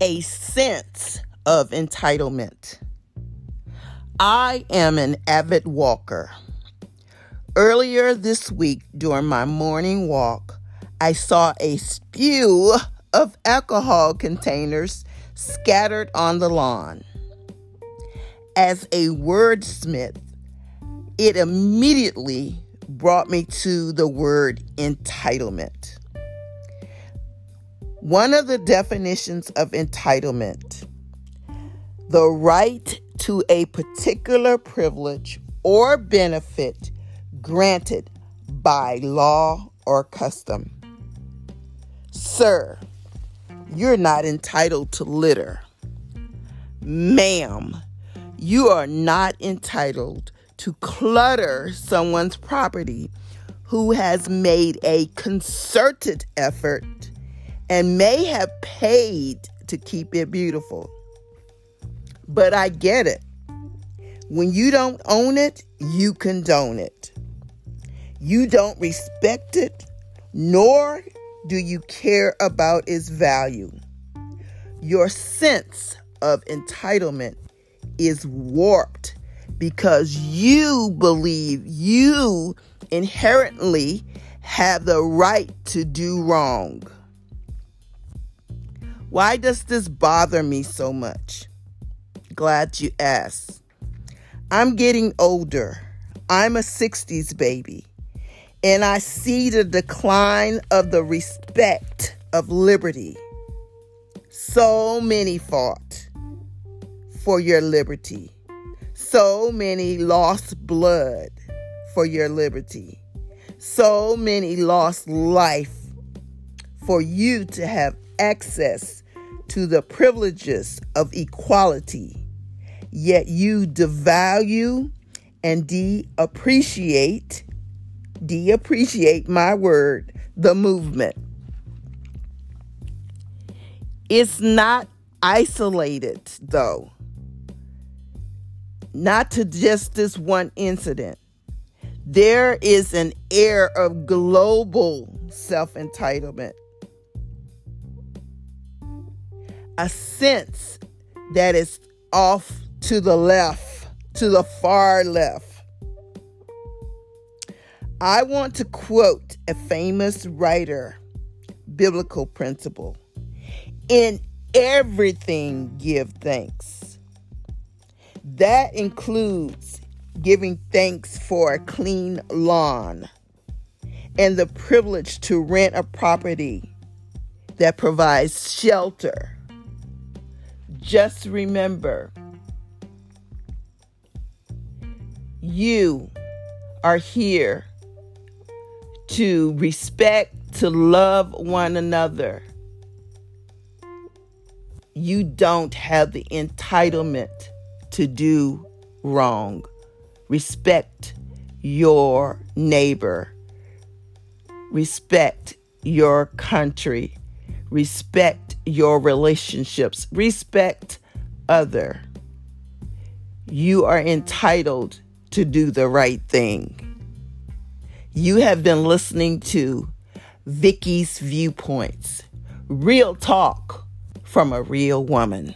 a sense of entitlement. I am an avid walker. Earlier this week, during my morning walk, I saw a spew of alcohol containers scattered on the lawn. As a wordsmith, it immediately brought me to the word entitlement. One of the definitions of entitlement the right to a particular privilege or benefit granted by law or custom. Sir, you're not entitled to litter. Ma'am, you are not entitled to clutter someone's property who has made a concerted effort and may have paid to keep it beautiful. But I get it. When you don't own it, you condone it. You don't respect it, nor do you care about its value. Your sense of entitlement is warped because you believe you inherently have the right to do wrong. Why does this bother me so much? Glad you asked. I'm getting older. I'm a 60s baby. And I see the decline of the respect of liberty. So many fought for your liberty. So many lost blood for your liberty. So many lost life for you to have access to the privileges of equality. Yet you devalue and de appreciate, de appreciate my word, the movement. It's not isolated, though, not to just this one incident. There is an air of global self entitlement, a sense that is off to the left, to the far left. I want to quote a famous writer, biblical principle. In everything, give thanks. That includes giving thanks for a clean lawn and the privilege to rent a property that provides shelter. Just remember, you are here to respect, to love one another. You don't have the entitlement to do wrong. Respect your neighbor. Respect your country. Respect your relationships. Respect other. You are entitled to do the right thing. You have been listening to Vicky's Viewpoints, real talk from a real woman.